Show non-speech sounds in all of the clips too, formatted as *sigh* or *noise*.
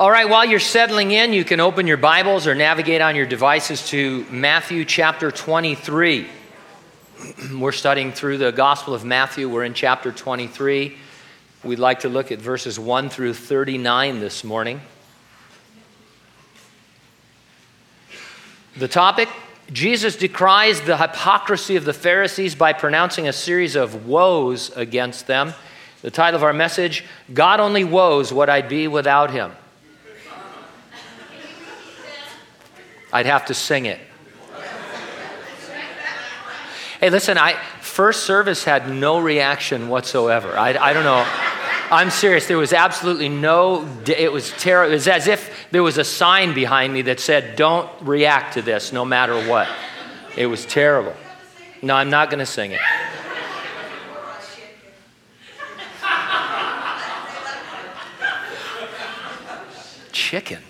All right, while you're settling in, you can open your Bibles or navigate on your devices to Matthew chapter 23. *clears throat* We're studying through the Gospel of Matthew. We're in chapter 23. We'd like to look at verses 1 through 39 this morning. The topic Jesus decries the hypocrisy of the Pharisees by pronouncing a series of woes against them. The title of our message God only woes what I'd be without him. I'd have to sing it. Hey, listen, I first service had no reaction whatsoever. I, I don't know. I'm serious. There was absolutely no, it was terrible. It was as if there was a sign behind me that said, don't react to this no matter what. It was terrible. No, I'm not going to sing it. Chicken.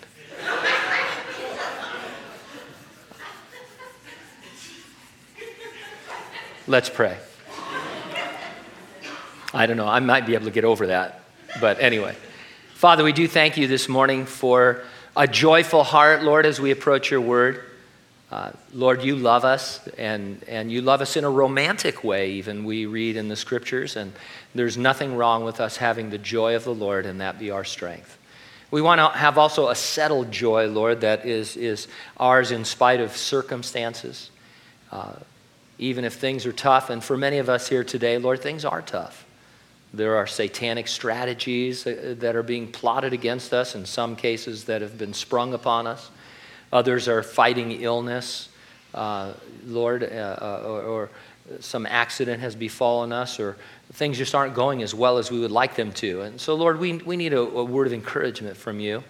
Let's pray. I don't know, I might be able to get over that. But anyway, Father, we do thank you this morning for a joyful heart, Lord, as we approach your word. Uh, Lord, you love us, and, and you love us in a romantic way, even we read in the scriptures, and there's nothing wrong with us having the joy of the Lord, and that be our strength. We want to have also a settled joy, Lord, that is, is ours in spite of circumstances, uh, even if things are tough. And for many of us here today, Lord, things are tough. There are satanic strategies uh, that are being plotted against us, in some cases that have been sprung upon us. Others are fighting illness, uh, Lord, uh, uh, or, or, some accident has befallen us, or things just aren't going as well as we would like them to. And so, Lord, we, we need a, a word of encouragement from you.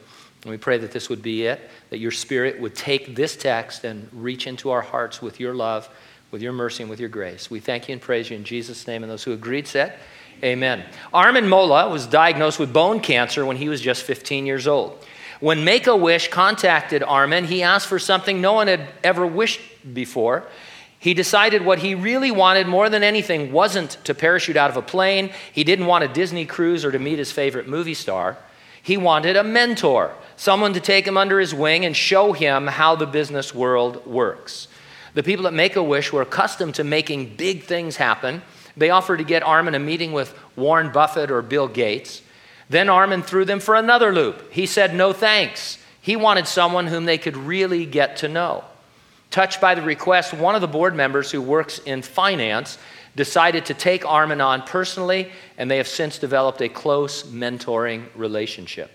And we pray that this would be it, that your Spirit would take this text and reach into our hearts with your love, with your mercy, and with your grace. We thank you and praise you in Jesus' name. And those who agreed said, Amen. Armin Mola was diagnosed with bone cancer when he was just 15 years old. When Make a Wish contacted Armin, he asked for something no one had ever wished before. He decided what he really wanted more than anything wasn't to parachute out of a plane. He didn't want a Disney cruise or to meet his favorite movie star. He wanted a mentor, someone to take him under his wing and show him how the business world works. The people at Make a Wish were accustomed to making big things happen. They offered to get Armin a meeting with Warren Buffett or Bill Gates. Then Armin threw them for another loop. He said, No thanks. He wanted someone whom they could really get to know. Touched by the request, one of the board members who works in finance decided to take Armin on personally, and they have since developed a close mentoring relationship.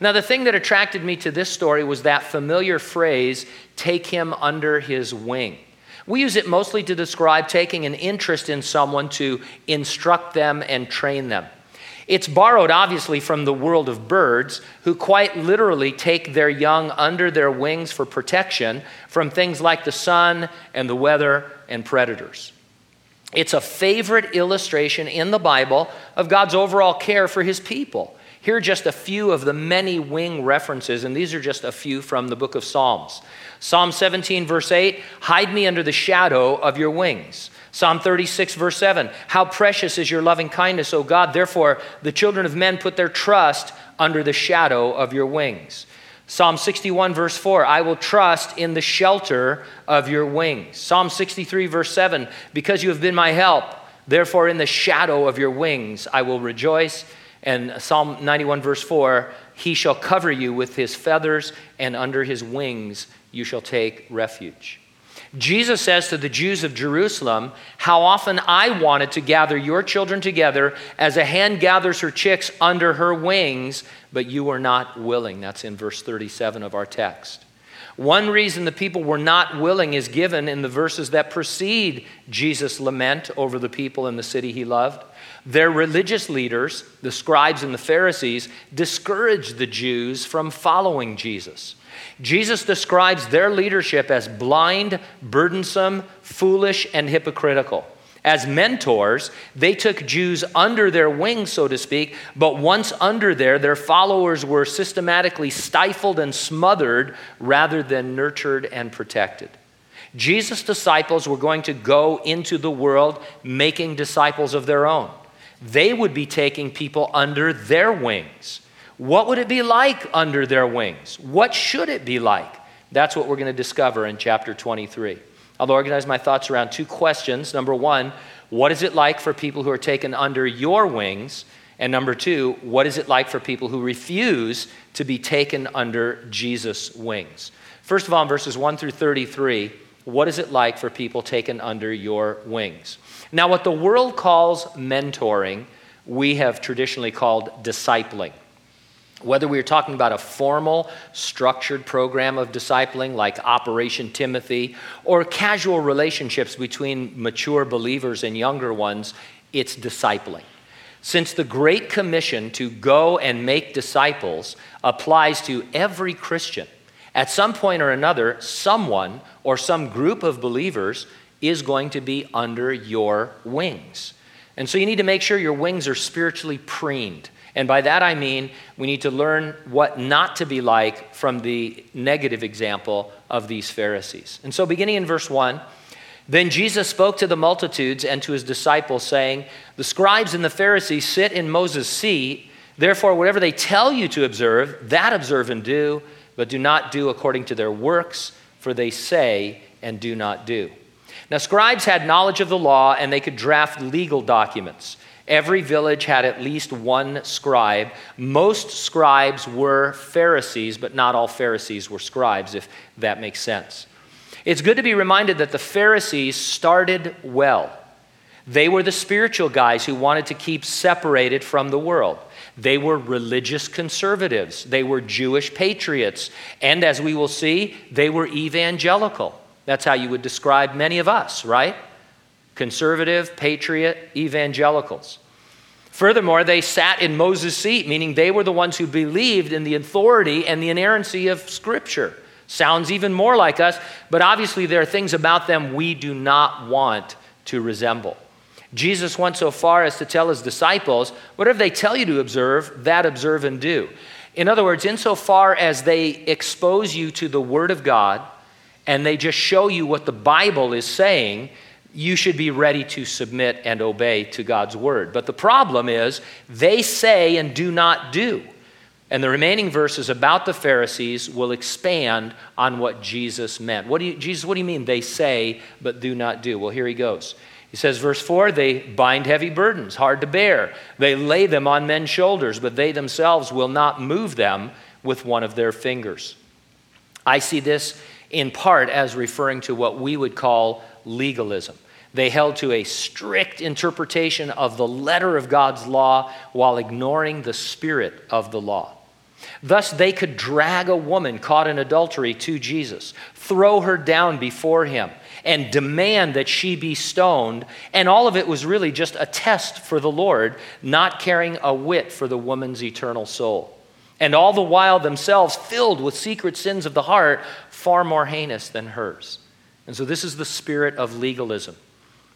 Now, the thing that attracted me to this story was that familiar phrase, take him under his wing. We use it mostly to describe taking an interest in someone to instruct them and train them. It's borrowed, obviously, from the world of birds, who quite literally take their young under their wings for protection from things like the sun and the weather and predators. It's a favorite illustration in the Bible of God's overall care for his people. Here are just a few of the many wing references, and these are just a few from the book of Psalms. Psalm 17, verse 8, hide me under the shadow of your wings. Psalm 36, verse 7, how precious is your loving kindness, O God. Therefore, the children of men put their trust under the shadow of your wings. Psalm 61, verse 4, I will trust in the shelter of your wings. Psalm 63, verse 7, because you have been my help, therefore in the shadow of your wings I will rejoice. And Psalm 91, verse 4, he shall cover you with his feathers, and under his wings you shall take refuge. Jesus says to the Jews of Jerusalem, How often I wanted to gather your children together as a hen gathers her chicks under her wings, but you were not willing. That's in verse 37 of our text. One reason the people were not willing is given in the verses that precede Jesus' lament over the people in the city he loved. Their religious leaders, the scribes and the Pharisees, discouraged the Jews from following Jesus. Jesus describes their leadership as blind, burdensome, foolish, and hypocritical. As mentors, they took Jews under their wing, so to speak, but once under there, their followers were systematically stifled and smothered rather than nurtured and protected. Jesus' disciples were going to go into the world making disciples of their own. They would be taking people under their wings. What would it be like under their wings? What should it be like? That's what we're going to discover in chapter 23. I'll organize my thoughts around two questions. Number one, what is it like for people who are taken under your wings? And number two, what is it like for people who refuse to be taken under Jesus' wings? First of all, in verses 1 through 33, what is it like for people taken under your wings? Now, what the world calls mentoring, we have traditionally called discipling. Whether we are talking about a formal, structured program of discipling like Operation Timothy, or casual relationships between mature believers and younger ones, it's discipling. Since the Great Commission to go and make disciples applies to every Christian, at some point or another, someone or some group of believers is going to be under your wings. And so you need to make sure your wings are spiritually preened. And by that I mean we need to learn what not to be like from the negative example of these Pharisees. And so, beginning in verse 1, then Jesus spoke to the multitudes and to his disciples, saying, The scribes and the Pharisees sit in Moses' seat. Therefore, whatever they tell you to observe, that observe and do, but do not do according to their works, for they say and do not do. Now, scribes had knowledge of the law and they could draft legal documents. Every village had at least one scribe. Most scribes were Pharisees, but not all Pharisees were scribes, if that makes sense. It's good to be reminded that the Pharisees started well. They were the spiritual guys who wanted to keep separated from the world. They were religious conservatives. They were Jewish patriots. And as we will see, they were evangelical. That's how you would describe many of us, right? Conservative, patriot, evangelicals. Furthermore, they sat in Moses' seat, meaning they were the ones who believed in the authority and the inerrancy of Scripture. Sounds even more like us, but obviously there are things about them we do not want to resemble. Jesus went so far as to tell his disciples, whatever they tell you to observe, that observe and do. In other words, insofar as they expose you to the Word of God and they just show you what the Bible is saying, you should be ready to submit and obey to God's word. But the problem is, they say and do not do. And the remaining verses about the Pharisees will expand on what Jesus meant. What do you, Jesus, what do you mean they say but do not do? Well, here he goes. He says, verse 4 they bind heavy burdens, hard to bear. They lay them on men's shoulders, but they themselves will not move them with one of their fingers. I see this in part as referring to what we would call legalism. They held to a strict interpretation of the letter of God's law while ignoring the spirit of the law. Thus, they could drag a woman caught in adultery to Jesus, throw her down before him, and demand that she be stoned. And all of it was really just a test for the Lord, not caring a whit for the woman's eternal soul. And all the while themselves filled with secret sins of the heart, far more heinous than hers. And so, this is the spirit of legalism.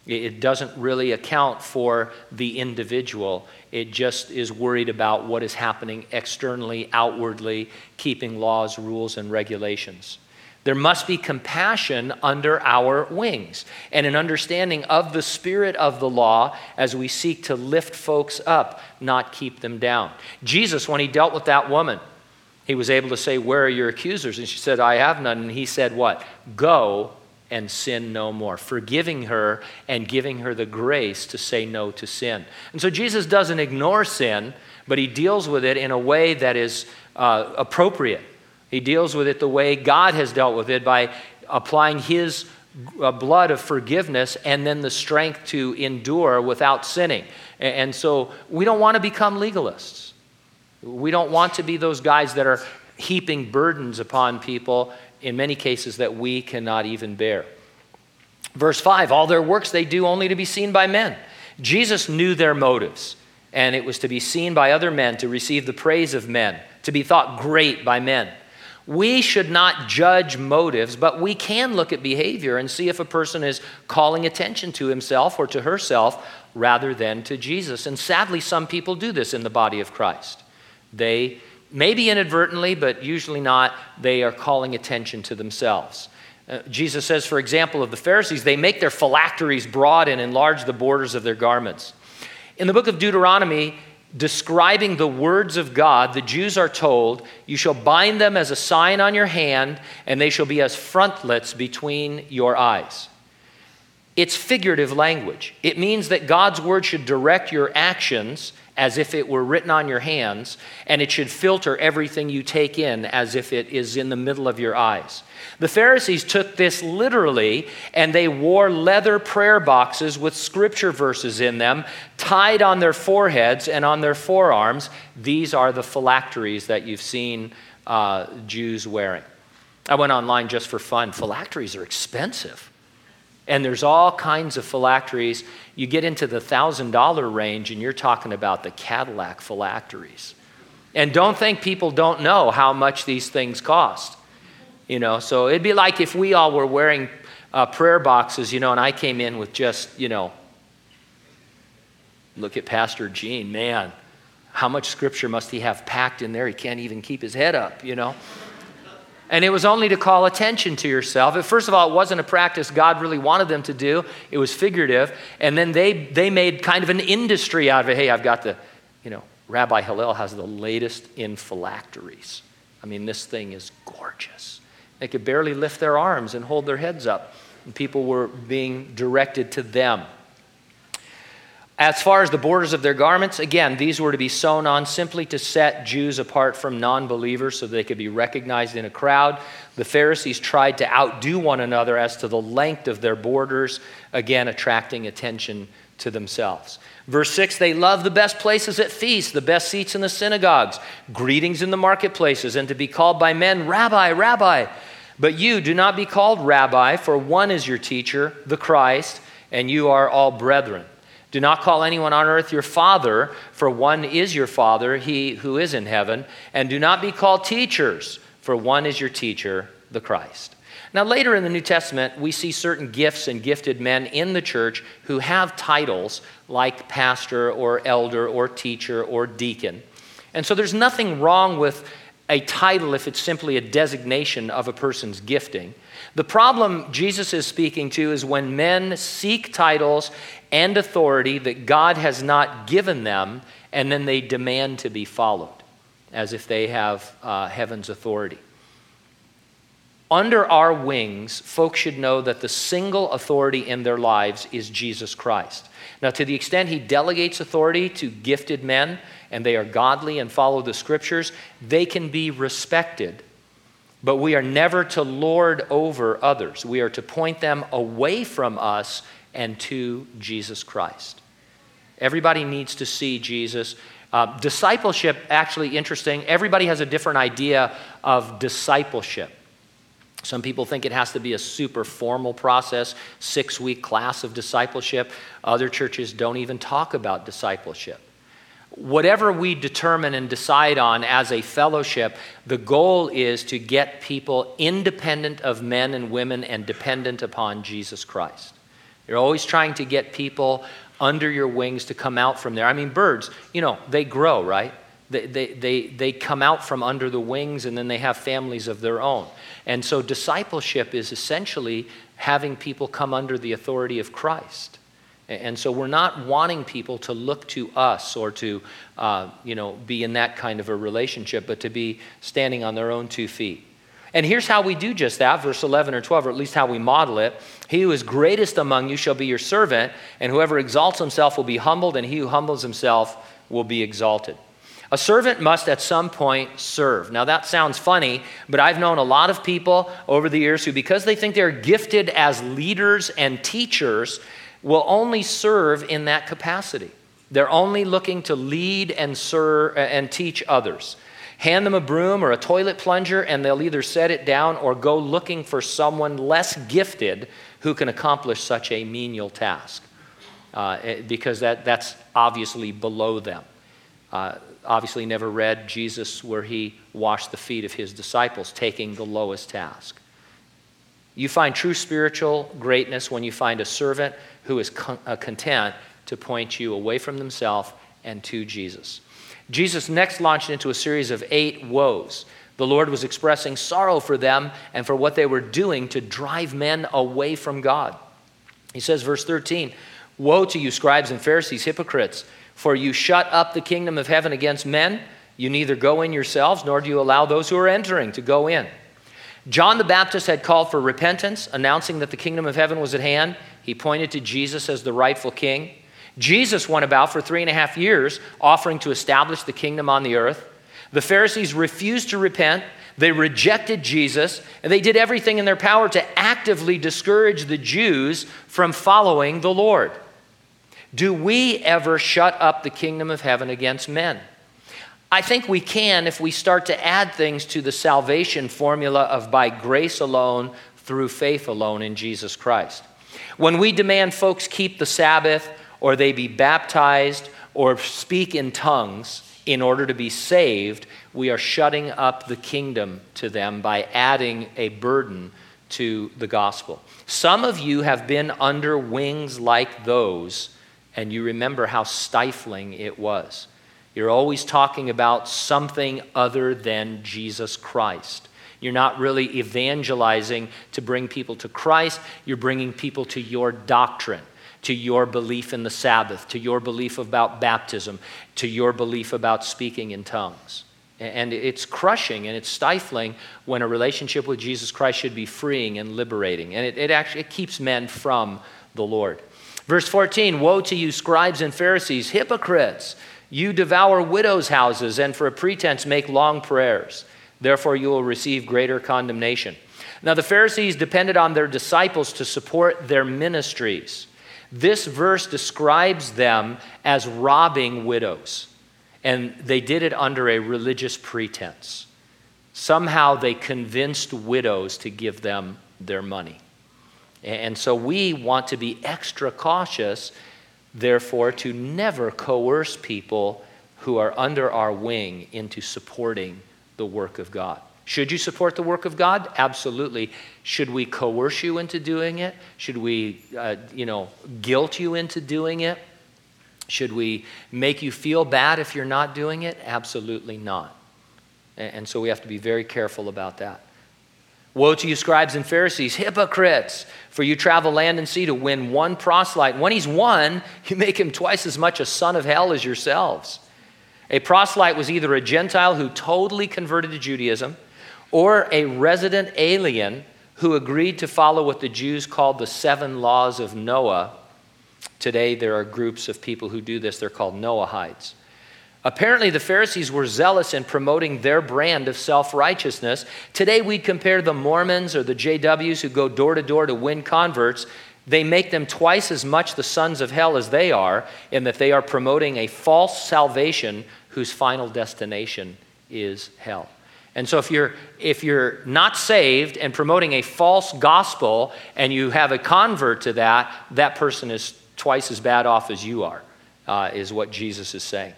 It doesn't really account for the individual. It just is worried about what is happening externally, outwardly, keeping laws, rules, and regulations. There must be compassion under our wings and an understanding of the spirit of the law as we seek to lift folks up, not keep them down. Jesus, when he dealt with that woman, he was able to say, Where are your accusers? And she said, I have none. And he said, What? Go and sin no more, forgiving her and giving her the grace to say no to sin. And so Jesus doesn't ignore sin, but he deals with it in a way that is uh, appropriate. He deals with it the way God has dealt with it by applying his uh, blood of forgiveness and then the strength to endure without sinning. And, and so we don't want to become legalists. We don't want to be those guys that are heaping burdens upon people in many cases that we cannot even bear. Verse 5 All their works they do only to be seen by men. Jesus knew their motives, and it was to be seen by other men, to receive the praise of men, to be thought great by men. We should not judge motives, but we can look at behavior and see if a person is calling attention to himself or to herself rather than to Jesus. And sadly, some people do this in the body of Christ. They maybe inadvertently, but usually not, they are calling attention to themselves. Uh, Jesus says, for example, of the Pharisees, they make their phylacteries broad and enlarge the borders of their garments. In the book of Deuteronomy, describing the words of God, the Jews are told, You shall bind them as a sign on your hand, and they shall be as frontlets between your eyes. It's figurative language. It means that God's word should direct your actions as if it were written on your hands, and it should filter everything you take in as if it is in the middle of your eyes. The Pharisees took this literally, and they wore leather prayer boxes with scripture verses in them, tied on their foreheads and on their forearms. These are the phylacteries that you've seen uh, Jews wearing. I went online just for fun. Phylacteries are expensive. And there's all kinds of phylacteries. You get into the $1,000 range, and you're talking about the Cadillac phylacteries. And don't think people don't know how much these things cost. You know, so it'd be like if we all were wearing uh, prayer boxes, you know, and I came in with just, you know, look at Pastor Gene, man, how much scripture must he have packed in there? He can't even keep his head up, you know. And it was only to call attention to yourself. First of all, it wasn't a practice God really wanted them to do, it was figurative. And then they, they made kind of an industry out of it. Hey, I've got the, you know, Rabbi Hillel has the latest in phylacteries. I mean, this thing is gorgeous. They could barely lift their arms and hold their heads up. And people were being directed to them. As far as the borders of their garments, again, these were to be sewn on simply to set Jews apart from non believers so they could be recognized in a crowd. The Pharisees tried to outdo one another as to the length of their borders, again, attracting attention to themselves. Verse 6 they love the best places at feasts, the best seats in the synagogues, greetings in the marketplaces, and to be called by men, Rabbi, Rabbi. But you do not be called Rabbi, for one is your teacher, the Christ, and you are all brethren. Do not call anyone on earth your father, for one is your father, he who is in heaven. And do not be called teachers, for one is your teacher, the Christ. Now, later in the New Testament, we see certain gifts and gifted men in the church who have titles like pastor or elder or teacher or deacon. And so there's nothing wrong with a title if it's simply a designation of a person's gifting. The problem Jesus is speaking to is when men seek titles and authority that God has not given them, and then they demand to be followed as if they have uh, heaven's authority. Under our wings, folks should know that the single authority in their lives is Jesus Christ. Now, to the extent he delegates authority to gifted men and they are godly and follow the scriptures, they can be respected. But we are never to lord over others. We are to point them away from us and to Jesus Christ. Everybody needs to see Jesus. Uh, discipleship, actually interesting. Everybody has a different idea of discipleship. Some people think it has to be a super formal process, six week class of discipleship. Other churches don't even talk about discipleship. Whatever we determine and decide on as a fellowship, the goal is to get people independent of men and women and dependent upon Jesus Christ. You're always trying to get people under your wings to come out from there. I mean, birds, you know, they grow, right? They, they, they, they come out from under the wings and then they have families of their own. And so discipleship is essentially having people come under the authority of Christ. And so we're not wanting people to look to us or to, uh, you know, be in that kind of a relationship, but to be standing on their own two feet. And here's how we do just that, verse 11 or 12, or at least how we model it. He who is greatest among you shall be your servant, and whoever exalts himself will be humbled, and he who humbles himself will be exalted. A servant must at some point serve. Now, that sounds funny, but I've known a lot of people over the years who, because they think they're gifted as leaders and teachers, will only serve in that capacity. They're only looking to lead and serve and teach others. Hand them a broom or a toilet plunger, and they'll either set it down or go looking for someone less gifted who can accomplish such a menial task, uh, eh, because that, that's obviously below them. Uh, obviously, never read Jesus where he washed the feet of his disciples, taking the lowest task. You find true spiritual greatness when you find a servant who is con- uh, content to point you away from themselves and to Jesus. Jesus next launched into a series of eight woes. The Lord was expressing sorrow for them and for what they were doing to drive men away from God. He says, verse 13, Woe to you, scribes and Pharisees, hypocrites! For you shut up the kingdom of heaven against men. You neither go in yourselves, nor do you allow those who are entering to go in. John the Baptist had called for repentance, announcing that the kingdom of heaven was at hand. He pointed to Jesus as the rightful king. Jesus went about for three and a half years offering to establish the kingdom on the earth. The Pharisees refused to repent. They rejected Jesus, and they did everything in their power to actively discourage the Jews from following the Lord. Do we ever shut up the kingdom of heaven against men? I think we can if we start to add things to the salvation formula of by grace alone, through faith alone in Jesus Christ. When we demand folks keep the Sabbath, or they be baptized, or speak in tongues in order to be saved, we are shutting up the kingdom to them by adding a burden to the gospel. Some of you have been under wings like those and you remember how stifling it was. You're always talking about something other than Jesus Christ. You're not really evangelizing to bring people to Christ, you're bringing people to your doctrine, to your belief in the Sabbath, to your belief about baptism, to your belief about speaking in tongues. And it's crushing and it's stifling when a relationship with Jesus Christ should be freeing and liberating. And it, it actually it keeps men from the Lord. Verse 14 Woe to you, scribes and Pharisees, hypocrites! You devour widows' houses and for a pretense make long prayers. Therefore, you will receive greater condemnation. Now, the Pharisees depended on their disciples to support their ministries. This verse describes them as robbing widows, and they did it under a religious pretense. Somehow they convinced widows to give them their money. And so we want to be extra cautious, therefore, to never coerce people who are under our wing into supporting the work of God. Should you support the work of God? Absolutely. Should we coerce you into doing it? Should we, uh, you know, guilt you into doing it? Should we make you feel bad if you're not doing it? Absolutely not. And so we have to be very careful about that. Woe to you, scribes and Pharisees, hypocrites! For you travel land and sea to win one proselyte. When he's won, you make him twice as much a son of hell as yourselves. A proselyte was either a Gentile who totally converted to Judaism or a resident alien who agreed to follow what the Jews called the seven laws of Noah. Today, there are groups of people who do this. They're called Noahites. Apparently, the Pharisees were zealous in promoting their brand of self righteousness. Today, we'd compare the Mormons or the JWs who go door to door to win converts. They make them twice as much the sons of hell as they are, in that they are promoting a false salvation whose final destination is hell. And so, if you're, if you're not saved and promoting a false gospel and you have a convert to that, that person is twice as bad off as you are, uh, is what Jesus is saying.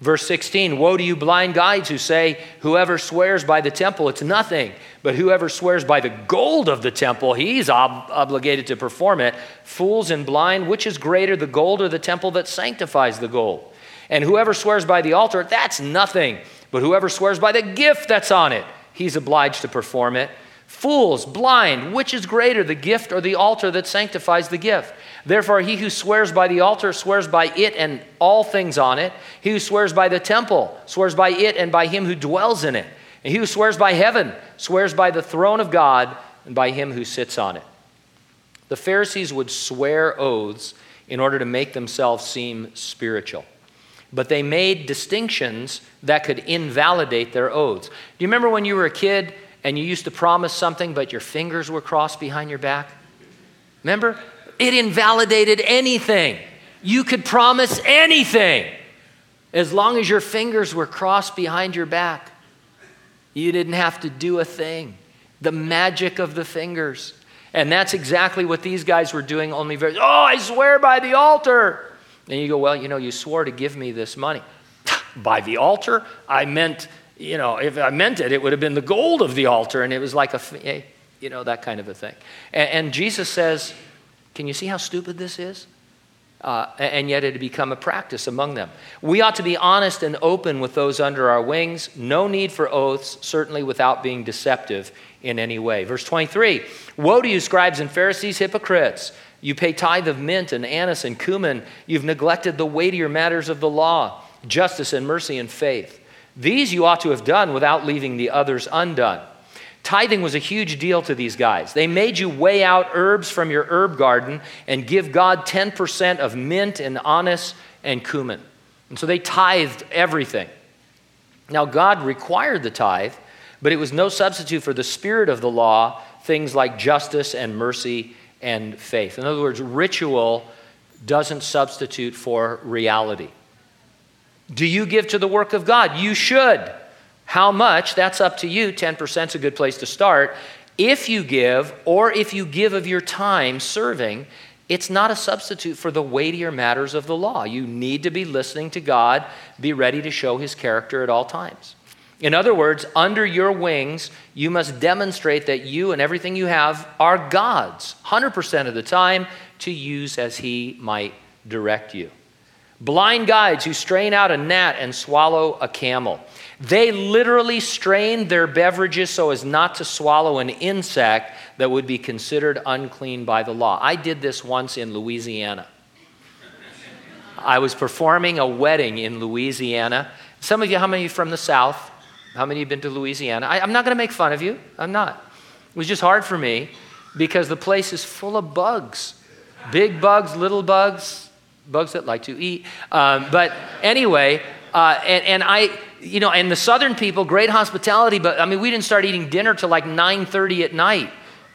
Verse 16 Woe to you, blind guides, who say, Whoever swears by the temple, it's nothing. But whoever swears by the gold of the temple, he's ob- obligated to perform it. Fools and blind, which is greater, the gold or the temple that sanctifies the gold? And whoever swears by the altar, that's nothing. But whoever swears by the gift that's on it, he's obliged to perform it. Fools, blind, which is greater, the gift or the altar that sanctifies the gift? Therefore, he who swears by the altar swears by it and all things on it. He who swears by the temple swears by it and by him who dwells in it. And he who swears by heaven swears by the throne of God and by him who sits on it. The Pharisees would swear oaths in order to make themselves seem spiritual. But they made distinctions that could invalidate their oaths. Do you remember when you were a kid and you used to promise something, but your fingers were crossed behind your back? Remember? It invalidated anything. You could promise anything as long as your fingers were crossed behind your back. You didn't have to do a thing. The magic of the fingers. And that's exactly what these guys were doing, only very, oh, I swear by the altar. And you go, well, you know, you swore to give me this money. *laughs* by the altar? I meant, you know, if I meant it, it would have been the gold of the altar. And it was like a, you know, that kind of a thing. And, and Jesus says, can you see how stupid this is? uh, and yet it had become a practice among them. We ought to be honest and open with those under our wings. No need for oaths, certainly without being deceptive in any way. Verse 23 Woe to you, scribes and Pharisees, hypocrites! You pay tithe of mint and anise and cumin. You've neglected the weightier matters of the law justice and mercy and faith. These you ought to have done without leaving the others undone. Tithing was a huge deal to these guys. They made you weigh out herbs from your herb garden and give God 10% of mint and anise and cumin. And so they tithed everything. Now, God required the tithe, but it was no substitute for the spirit of the law, things like justice and mercy and faith. In other words, ritual doesn't substitute for reality. Do you give to the work of God? You should. How much? That's up to you. 10% is a good place to start. If you give, or if you give of your time serving, it's not a substitute for the weightier matters of the law. You need to be listening to God, be ready to show his character at all times. In other words, under your wings, you must demonstrate that you and everything you have are God's 100% of the time to use as he might direct you. Blind guides who strain out a gnat and swallow a camel. They literally strained their beverages so as not to swallow an insect that would be considered unclean by the law. I did this once in Louisiana. I was performing a wedding in Louisiana. Some of you, how many from the South? How many have been to Louisiana? I, am not going to make fun of you. I'm not. It was just hard for me because the place is full of bugs big bugs, little bugs, bugs that like to eat. Um, but anyway, uh, and, and I, you know, and the southern people, great hospitality, but I mean, we didn't start eating dinner till like 9.30 at night.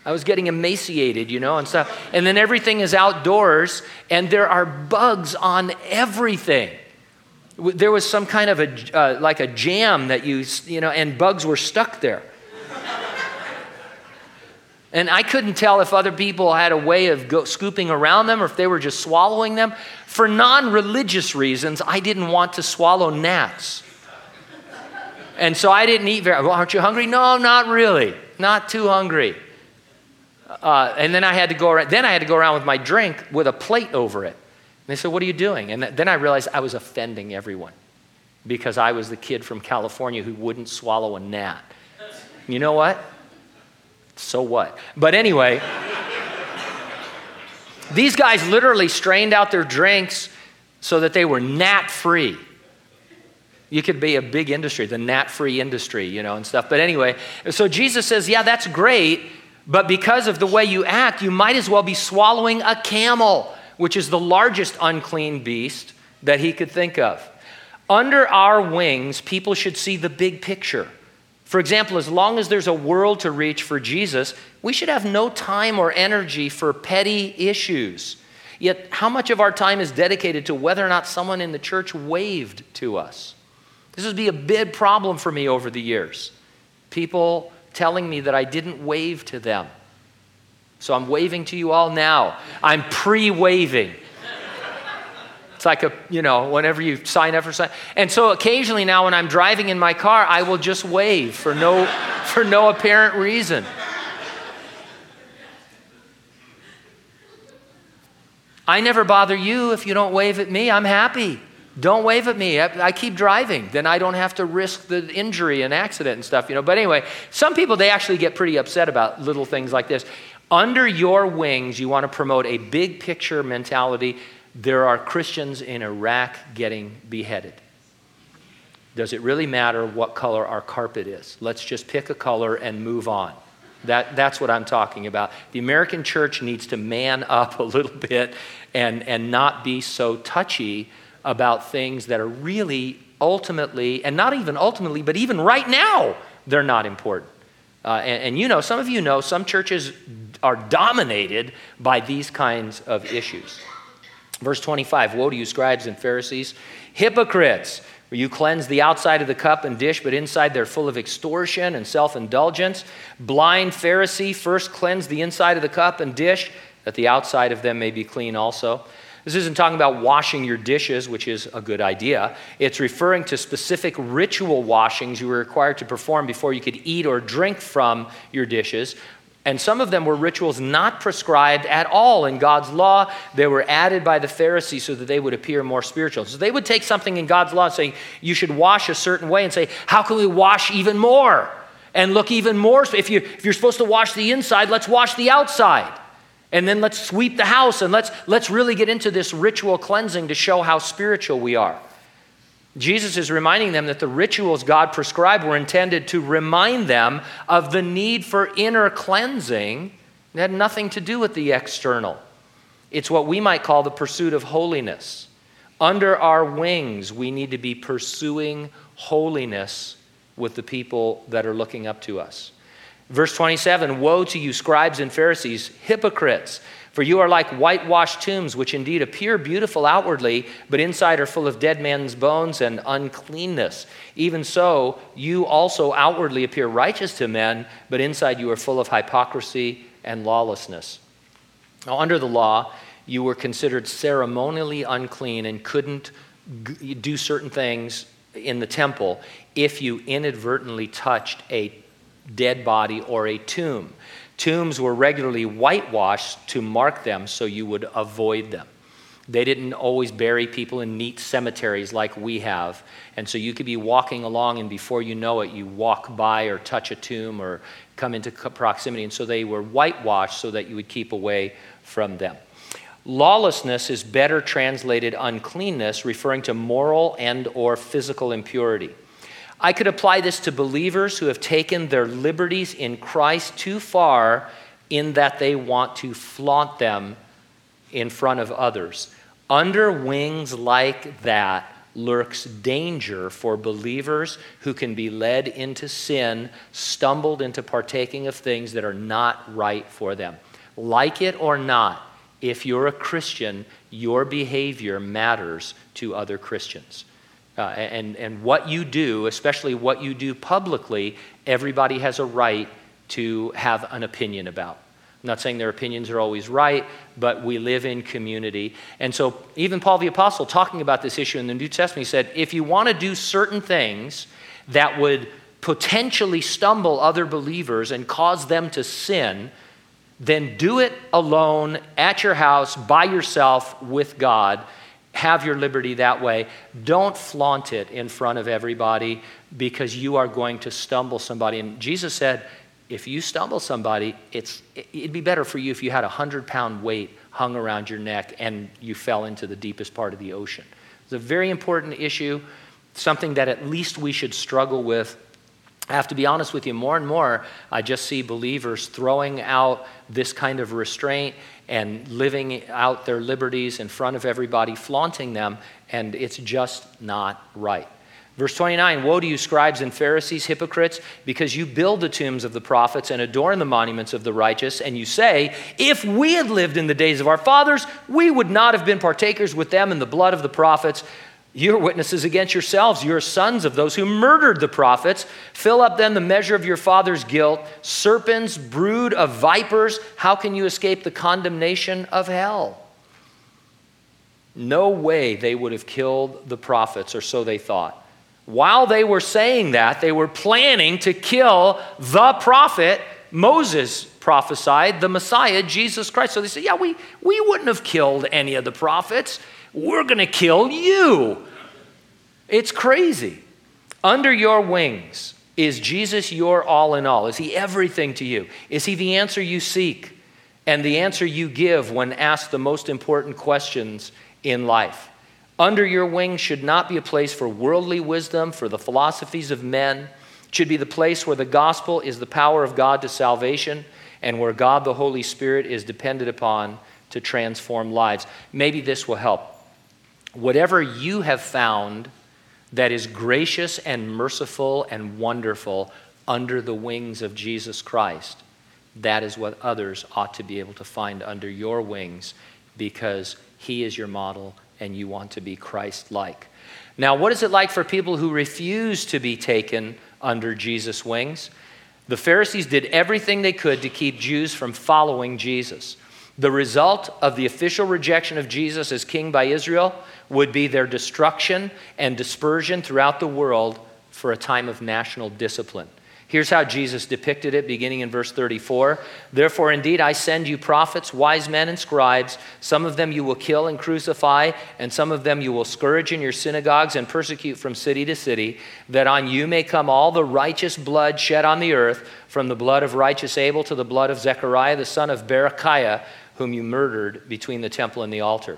I was getting emaciated, you know, and stuff. And then everything is outdoors, and there are bugs on everything. There was some kind of a, uh, like a jam that you, you know, and bugs were stuck there. And I couldn't tell if other people had a way of go, scooping around them or if they were just swallowing them. For non religious reasons, I didn't want to swallow gnats. And so I didn't eat very well. Aren't you hungry? No, not really. Not too hungry. Uh, and then I had to go around, then I had to go around with my drink with a plate over it. They said, What are you doing? And then I realized I was offending everyone because I was the kid from California who wouldn't swallow a gnat. You know what? So what? But anyway, these guys literally strained out their drinks so that they were gnat free. You could be a big industry, the gnat free industry, you know, and stuff. But anyway, so Jesus says, Yeah, that's great, but because of the way you act, you might as well be swallowing a camel, which is the largest unclean beast that he could think of. Under our wings, people should see the big picture. For example, as long as there's a world to reach for Jesus, we should have no time or energy for petty issues. Yet, how much of our time is dedicated to whether or not someone in the church waved to us? This would be a big problem for me over the years. People telling me that I didn't wave to them. So I'm waving to you all now. I'm pre waving. It's like a, you know, whenever you sign up for something. And so occasionally now when I'm driving in my car, I will just wave for no, *laughs* for no apparent reason. I never bother you if you don't wave at me. I'm happy. Don't wave at me. I, I, keep driving. Then I don't have to risk the injury and accident and stuff, you know. But anyway, some people, they actually get pretty upset about little things like this. Under your wings, you want to promote a big picture mentality there are Christians in Iraq getting beheaded. Does it really matter what color our carpet is? Let's just pick a color and move on. That, that's what I'm talking about. The American church needs to man up a little *laughs* bit and, and not be so touchy about things that are really ultimately, and not even ultimately, but even right now, they're not important. Uh, and, and you know, some of you know, some churches are dominated by these kinds of issues. Verse 25 Woe to you, scribes and Pharisees, hypocrites! You cleanse the outside of the cup and dish, but inside they're full of extortion and self indulgence. Blind Pharisee, first cleanse the inside of the cup and dish, that the outside of them may be clean also. This isn't talking about washing your dishes, which is a good idea. It's referring to specific ritual washings you were required to perform before you could eat or drink from your dishes. And some of them were rituals not prescribed at all in God's law. They were added by the Pharisees so that they would appear more spiritual. So they would take something in God's law saying, you should wash a certain way, and say, how can we wash even more? And look even more. If, you, if you're supposed to wash the inside, let's wash the outside. And then let's sweep the house and let's, let's really get into this ritual cleansing to show how spiritual we are. Jesus is reminding them that the rituals God prescribed were intended to remind them of the need for inner cleansing. It had nothing to do with the external. It's what we might call the pursuit of holiness. Under our wings, we need to be pursuing holiness with the people that are looking up to us. Verse 27 Woe to you, scribes and Pharisees, hypocrites! For you are like whitewashed tombs, which indeed appear beautiful outwardly, but inside are full of dead men's bones and uncleanness. Even so, you also outwardly appear righteous to men, but inside you are full of hypocrisy and lawlessness. Now, under the law, you were considered ceremonially unclean and couldn't g- do certain things in the temple if you inadvertently touched a dead body or a tomb. Tombs were regularly whitewashed to mark them so you would avoid them. They didn't always bury people in neat cemeteries like we have. And so you could be walking along, and before you know it, you walk by or touch a tomb or come into proximity. And so they were whitewashed so that you would keep away from them. Lawlessness is better translated uncleanness, referring to moral and or physical impurity. I could apply this to believers who have taken their liberties in Christ too far in that they want to flaunt them in front of others. Under wings like that lurks danger for believers who can be led into sin, stumbled into partaking of things that are not right for them. Like it or not, if you're a Christian, your behavior matters to other Christians. Uh, and, and what you do, especially what you do publicly, everybody has a right to have an opinion about. I'm not saying their opinions are always right, but we live in community. And so, even Paul the Apostle, talking about this issue in the New Testament, he said, if you want to do certain things that would potentially stumble other believers and cause them to sin, then do it alone at your house by yourself with God have your liberty that way. Don't flaunt it in front of everybody because you are going to stumble somebody. And Jesus said, if you stumble somebody, it's, it'd be better for you if you had a 100 pound weight hung around your neck and you fell into the deepest part of the ocean. It's a very important issue, something that at least we should struggle with I have to be honest with you, more and more, I just see believers throwing out this kind of restraint and living out their liberties in front of everybody, flaunting them, and it's just not right. Verse 29 Woe to you, scribes and Pharisees, hypocrites, because you build the tombs of the prophets and adorn the monuments of the righteous, and you say, If we had lived in the days of our fathers, we would not have been partakers with them in the blood of the prophets. You're witnesses against yourselves. You're sons of those who murdered the prophets. Fill up then the measure of your father's guilt. Serpents, brood of vipers, how can you escape the condemnation of hell? No way they would have killed the prophets, or so they thought. While they were saying that, they were planning to kill the prophet Moses prophesied, the Messiah, Jesus Christ. So they said, Yeah, we, we wouldn't have killed any of the prophets. We're going to kill you. It's crazy. Under your wings, is Jesus your all in all? Is he everything to you? Is he the answer you seek and the answer you give when asked the most important questions in life? Under your wings should not be a place for worldly wisdom, for the philosophies of men. It should be the place where the gospel is the power of God to salvation and where God the Holy Spirit is depended upon to transform lives. Maybe this will help. Whatever you have found that is gracious and merciful and wonderful under the wings of Jesus Christ, that is what others ought to be able to find under your wings because He is your model and you want to be Christ like. Now, what is it like for people who refuse to be taken under Jesus' wings? The Pharisees did everything they could to keep Jews from following Jesus. The result of the official rejection of Jesus as king by Israel would be their destruction and dispersion throughout the world for a time of national discipline. Here's how Jesus depicted it, beginning in verse 34. Therefore, indeed, I send you prophets, wise men, and scribes. Some of them you will kill and crucify, and some of them you will scourge in your synagogues and persecute from city to city, that on you may come all the righteous blood shed on the earth, from the blood of righteous Abel to the blood of Zechariah, the son of Berechiah, whom you murdered between the temple and the altar.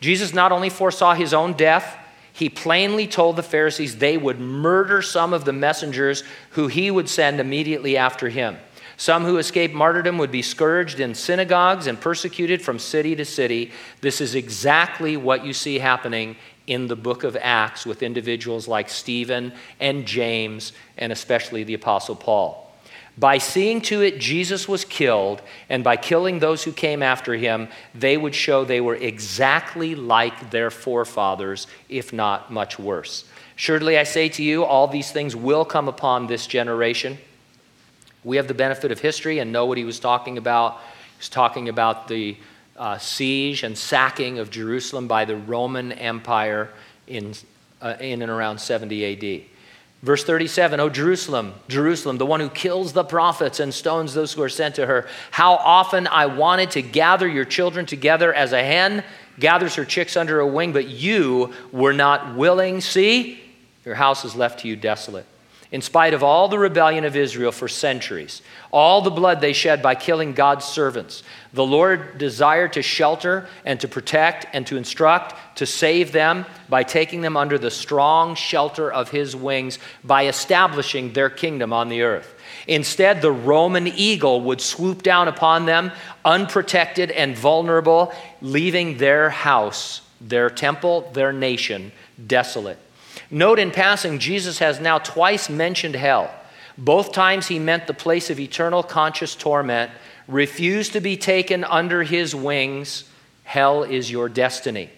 Jesus not only foresaw his own death, he plainly told the Pharisees they would murder some of the messengers who he would send immediately after him. Some who escaped martyrdom would be scourged in synagogues and persecuted from city to city. This is exactly what you see happening in the book of Acts with individuals like Stephen and James, and especially the Apostle Paul. By seeing to it Jesus was killed, and by killing those who came after him, they would show they were exactly like their forefathers, if not much worse. Surely I say to you, all these things will come upon this generation. We have the benefit of history and know what he was talking about. He was talking about the uh, siege and sacking of Jerusalem by the Roman Empire in, uh, in and around 70 AD. Verse 37 O Jerusalem, Jerusalem, the one who kills the prophets and stones those who are sent to her, how often I wanted to gather your children together as a hen gathers her chicks under a wing, but you were not willing. See, your house is left to you desolate in spite of all the rebellion of Israel for centuries, all the blood they shed by killing God's servants. The Lord desired to shelter and to protect and to instruct, to save them by taking them under the strong shelter of his wings, by establishing their kingdom on the earth. Instead, the Roman eagle would swoop down upon them, unprotected and vulnerable, leaving their house, their temple, their nation desolate. Note in passing, Jesus has now twice mentioned hell. Both times he meant the place of eternal conscious torment. Refuse to be taken under his wings. Hell is your destiny.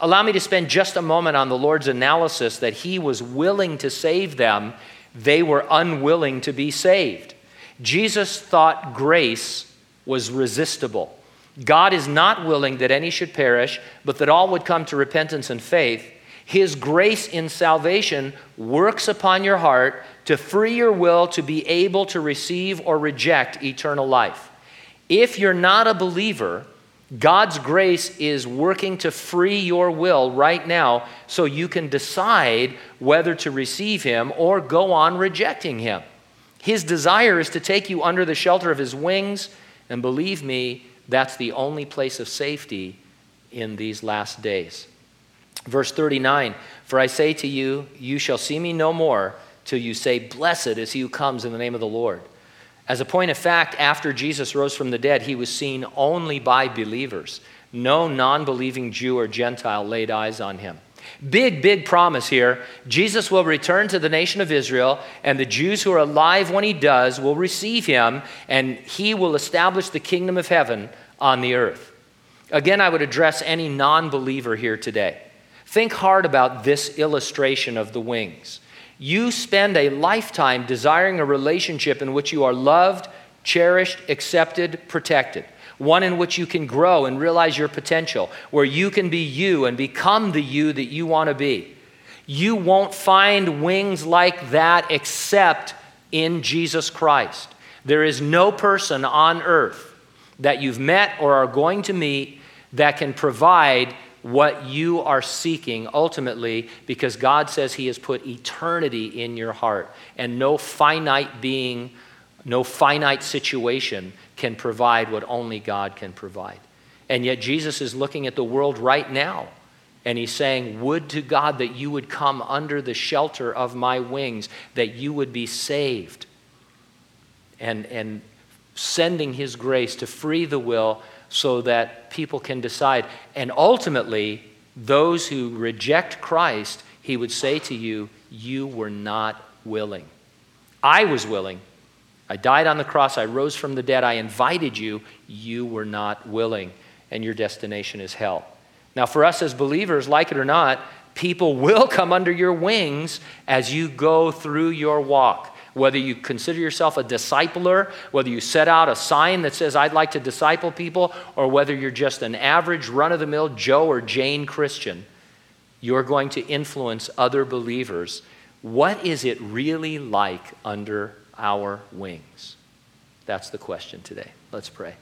Allow me to spend just a moment on the Lord's analysis that he was willing to save them, they were unwilling to be saved. Jesus thought grace was resistible. God is not willing that any should perish, but that all would come to repentance and faith. His grace in salvation works upon your heart to free your will to be able to receive or reject eternal life. If you're not a believer, God's grace is working to free your will right now so you can decide whether to receive Him or go on rejecting Him. His desire is to take you under the shelter of His wings, and believe me, that's the only place of safety in these last days. Verse 39 For I say to you, you shall see me no more till you say, Blessed is he who comes in the name of the Lord. As a point of fact, after Jesus rose from the dead, he was seen only by believers. No non believing Jew or Gentile laid eyes on him. Big, big promise here. Jesus will return to the nation of Israel, and the Jews who are alive when he does will receive him, and he will establish the kingdom of heaven on the earth. Again, I would address any non believer here today. Think hard about this illustration of the wings. You spend a lifetime desiring a relationship in which you are loved, cherished, accepted, protected. One in which you can grow and realize your potential, where you can be you and become the you that you want to be. You won't find wings like that except in Jesus Christ. There is no person on earth that you've met or are going to meet that can provide what you are seeking ultimately because God says He has put eternity in your heart, and no finite being, no finite situation can provide what only God can provide. And yet, Jesus is looking at the world right now. And he's saying, Would to God that you would come under the shelter of my wings, that you would be saved. And, and sending his grace to free the will so that people can decide. And ultimately, those who reject Christ, he would say to you, You were not willing. I was willing. I died on the cross. I rose from the dead. I invited you. You were not willing. And your destination is hell. Now, for us as believers, like it or not, people will come under your wings as you go through your walk whether you consider yourself a discipler, whether you set out a sign that says, I'd like to disciple people, or whether you're just an average run of the mill Joe or Jane Christian, you're going to influence other believers. What is it really like under our wings? That's the question today. Let's pray.